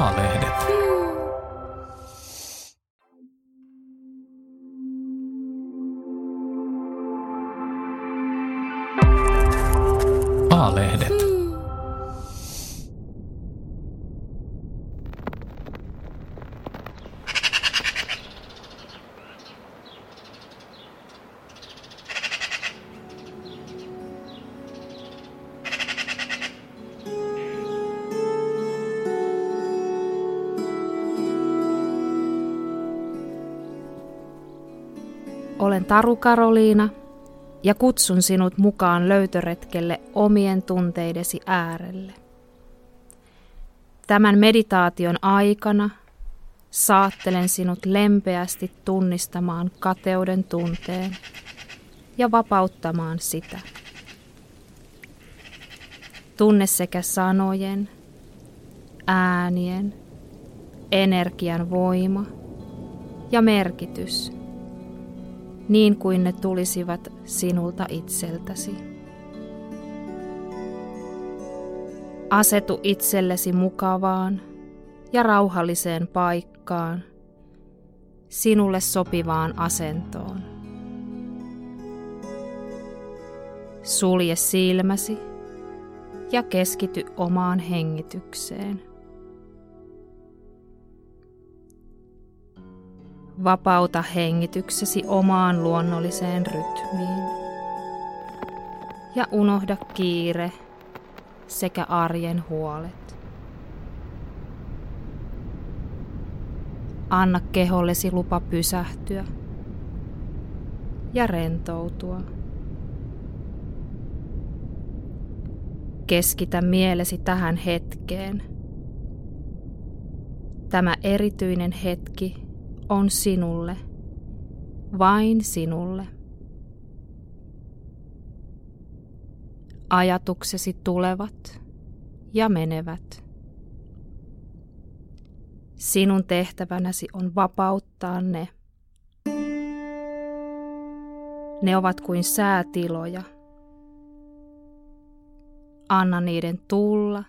A-lehdet. A-lehdet. Olen Taru Karoliina ja kutsun sinut mukaan löytöretkelle omien tunteidesi äärelle. Tämän meditaation aikana saattelen sinut lempeästi tunnistamaan kateuden tunteen ja vapauttamaan sitä. Tunne sekä sanojen, äänien, energian voima ja merkitys – niin kuin ne tulisivat sinulta itseltäsi. Asetu itsellesi mukavaan ja rauhalliseen paikkaan, sinulle sopivaan asentoon. Sulje silmäsi ja keskity omaan hengitykseen. Vapauta hengityksesi omaan luonnolliseen rytmiin. Ja unohda kiire sekä arjen huolet. Anna kehollesi lupa pysähtyä ja rentoutua. Keskitä mielesi tähän hetkeen. Tämä erityinen hetki on sinulle, vain sinulle. Ajatuksesi tulevat ja menevät. Sinun tehtävänäsi on vapauttaa ne. Ne ovat kuin säätiloja. Anna niiden tulla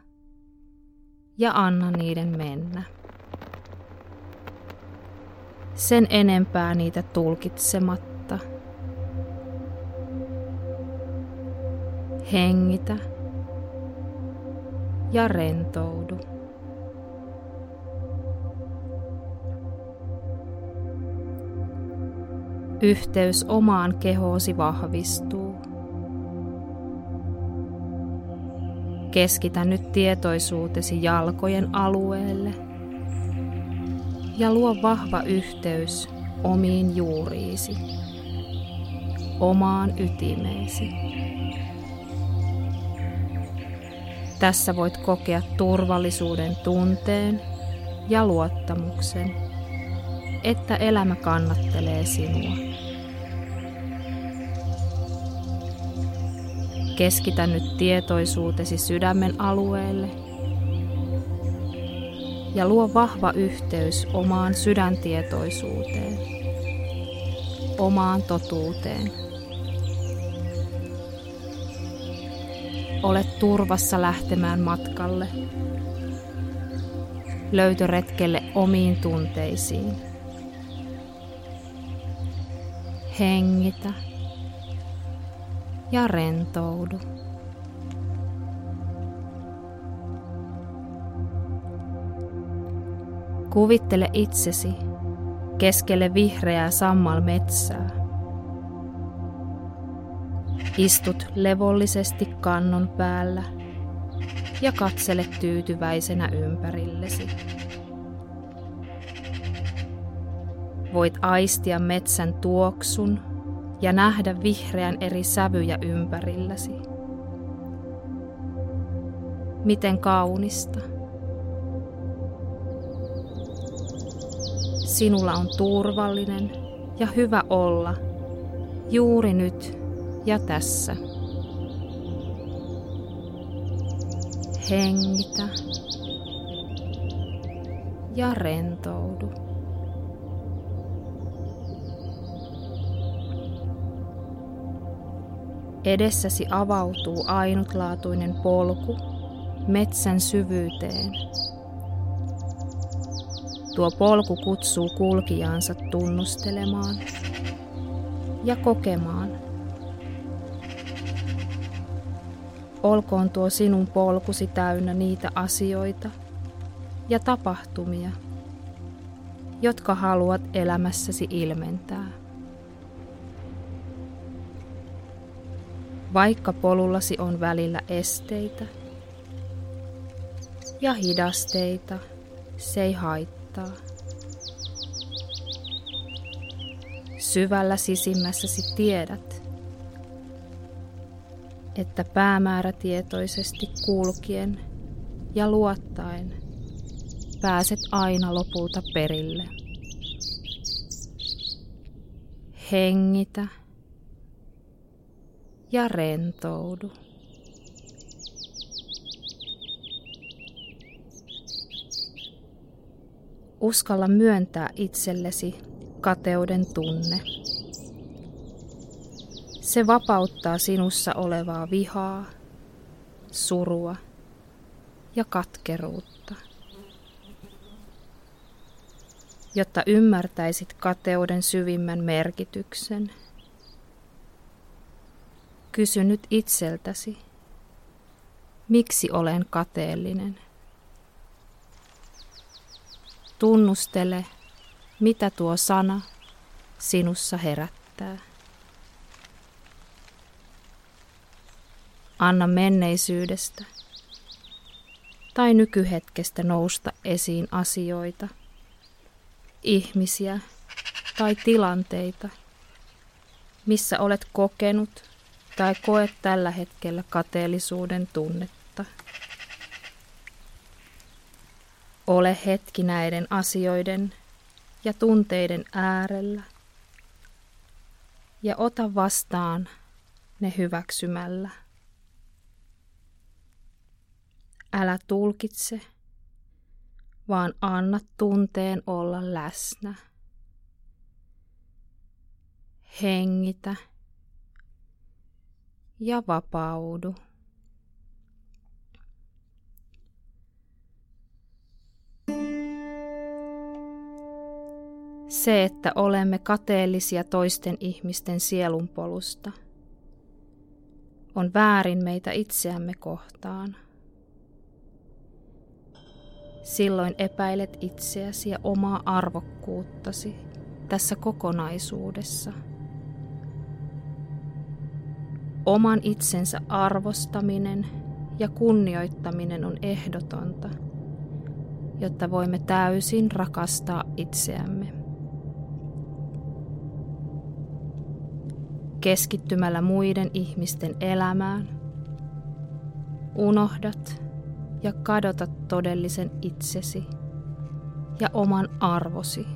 ja anna niiden mennä sen enempää niitä tulkitsematta. Hengitä ja rentoudu. Yhteys omaan kehoosi vahvistuu. Keskitä nyt tietoisuutesi jalkojen alueelle – ja luo vahva yhteys omiin juuriisi, omaan ytimeesi. Tässä voit kokea turvallisuuden tunteen ja luottamuksen, että elämä kannattelee sinua. Keskitä nyt tietoisuutesi sydämen alueelle ja luo vahva yhteys omaan sydäntietoisuuteen, omaan totuuteen. Olet turvassa lähtemään matkalle, löytöretkelle omiin tunteisiin. Hengitä ja rentoudu. Kuvittele itsesi keskelle vihreää sammalmetsää. Istut levollisesti kannon päällä ja katsele tyytyväisenä ympärillesi. Voit aistia metsän tuoksun ja nähdä vihreän eri sävyjä ympärilläsi. Miten kaunista. Sinulla on turvallinen ja hyvä olla juuri nyt ja tässä. Hengitä ja rentoudu. Edessäsi avautuu ainutlaatuinen polku metsän syvyyteen Tuo polku kutsuu kulkijaansa tunnustelemaan ja kokemaan. Olkoon tuo sinun polkusi täynnä niitä asioita ja tapahtumia, jotka haluat elämässäsi ilmentää. Vaikka polullasi on välillä esteitä ja hidasteita, se ei haittaa. Syvällä sisimmässäsi tiedät, että päämäärätietoisesti kulkien ja luottaen pääset aina lopulta perille. Hengitä ja rentoudu. Uskalla myöntää itsellesi kateuden tunne. Se vapauttaa sinussa olevaa vihaa, surua ja katkeruutta. Jotta ymmärtäisit kateuden syvimmän merkityksen, kysy nyt itseltäsi, miksi olen kateellinen. Tunnustele, mitä tuo sana sinussa herättää. Anna menneisyydestä tai nykyhetkestä nousta esiin asioita, ihmisiä tai tilanteita, missä olet kokenut tai koet tällä hetkellä kateellisuuden tunnetta. Ole hetki näiden asioiden ja tunteiden äärellä ja ota vastaan ne hyväksymällä. Älä tulkitse, vaan anna tunteen olla läsnä. Hengitä ja vapaudu. Se, että olemme kateellisia toisten ihmisten sielunpolusta, on väärin meitä itseämme kohtaan. Silloin epäilet itseäsi ja omaa arvokkuuttasi tässä kokonaisuudessa. Oman itsensä arvostaminen ja kunnioittaminen on ehdotonta, jotta voimme täysin rakastaa itseämme. Keskittymällä muiden ihmisten elämään, unohdat ja kadotat todellisen itsesi ja oman arvosi.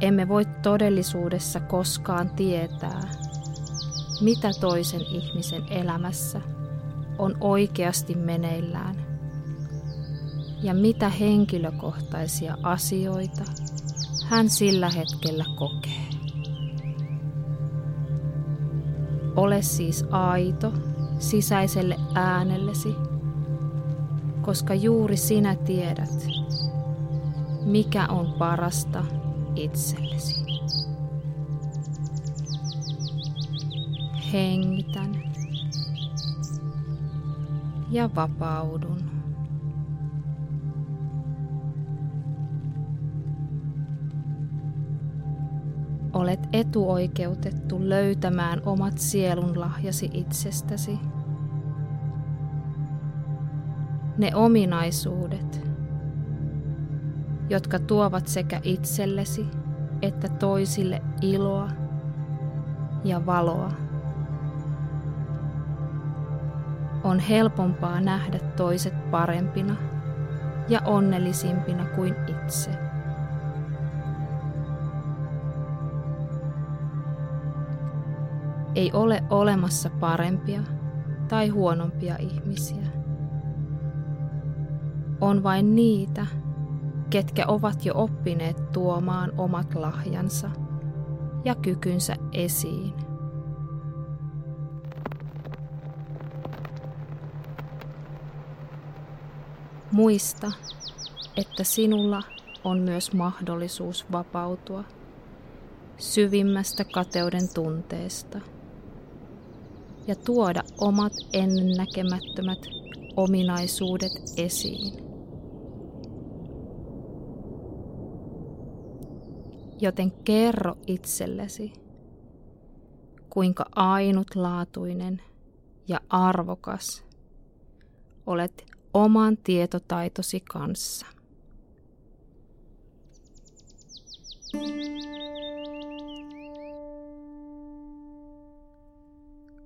Emme voi todellisuudessa koskaan tietää, mitä toisen ihmisen elämässä on oikeasti meneillään ja mitä henkilökohtaisia asioita hän sillä hetkellä kokee. Ole siis aito sisäiselle äänellesi, koska juuri sinä tiedät, mikä on parasta itsellesi. Hengitän ja vapaudun. Olet etuoikeutettu löytämään omat sielunlahjasi itsestäsi. Ne ominaisuudet, jotka tuovat sekä itsellesi että toisille iloa ja valoa. On helpompaa nähdä toiset parempina ja onnellisimpina kuin itse. Ei ole olemassa parempia tai huonompia ihmisiä. On vain niitä, ketkä ovat jo oppineet tuomaan omat lahjansa ja kykynsä esiin. Muista, että sinulla on myös mahdollisuus vapautua syvimmästä kateuden tunteesta ja tuoda omat ennennäkemättömät ominaisuudet esiin. Joten kerro itsellesi, kuinka ainutlaatuinen ja arvokas olet oman tietotaitosi kanssa.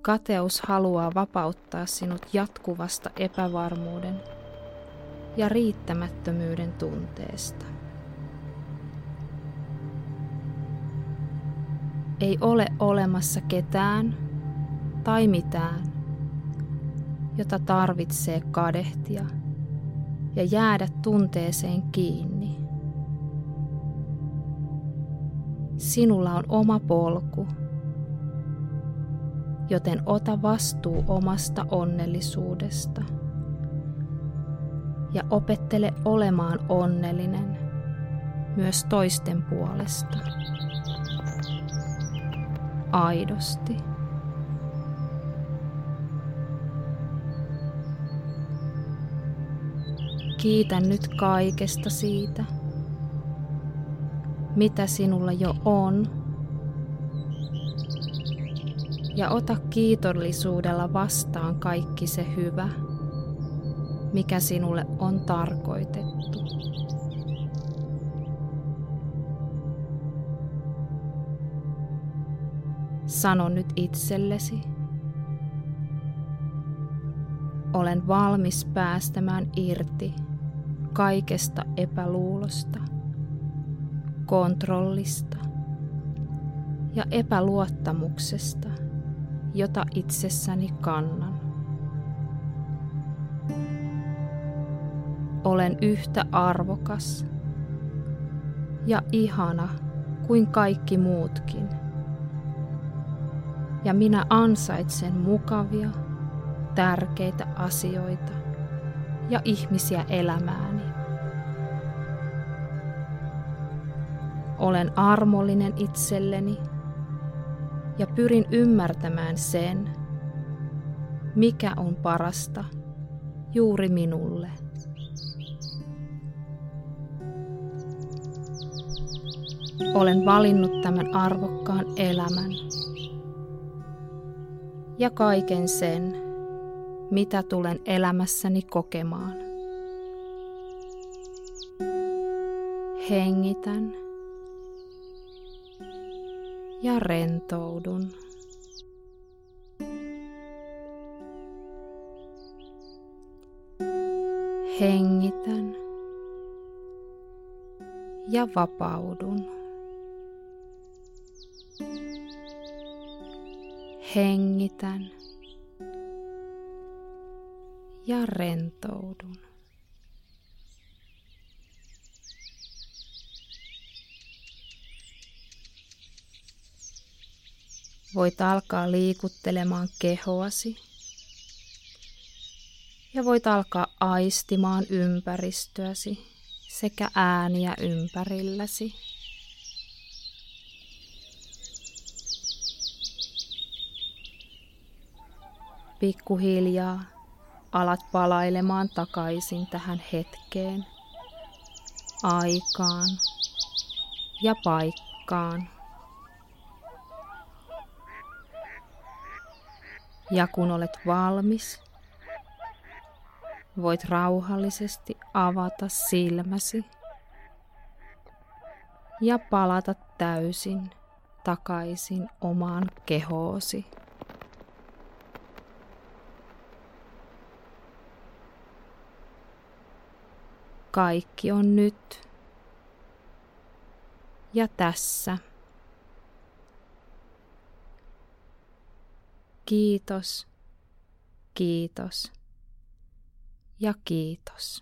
Kateus haluaa vapauttaa sinut jatkuvasta epävarmuuden ja riittämättömyyden tunteesta. Ei ole olemassa ketään tai mitään, jota tarvitsee kadehtia ja jäädä tunteeseen kiinni. Sinulla on oma polku, joten ota vastuu omasta onnellisuudesta ja opettele olemaan onnellinen myös toisten puolesta aidosti. Kiitän nyt kaikesta siitä, mitä sinulla jo on. Ja ota kiitollisuudella vastaan kaikki se hyvä, mikä sinulle on tarkoitettu. Sano nyt itsellesi. Olen valmis päästämään irti kaikesta epäluulosta, kontrollista ja epäluottamuksesta, jota itsessäni kannan. Olen yhtä arvokas ja ihana kuin kaikki muutkin ja minä ansaitsen mukavia, tärkeitä asioita ja ihmisiä elämääni. Olen armollinen itselleni ja pyrin ymmärtämään sen, mikä on parasta juuri minulle. Olen valinnut tämän arvokkaan elämän ja kaiken sen, mitä tulen elämässäni kokemaan. Hengitän ja rentoudun. Hengitän ja vapaudun. hengitän ja rentoudun. Voit alkaa liikuttelemaan kehoasi ja voit alkaa aistimaan ympäristöäsi sekä ääniä ympärilläsi. Pikkuhiljaa alat palailemaan takaisin tähän hetkeen, aikaan ja paikkaan. Ja kun olet valmis, voit rauhallisesti avata silmäsi ja palata täysin takaisin omaan kehoosi. Kaikki on nyt ja tässä. Kiitos, kiitos ja kiitos.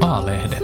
Maalehdet.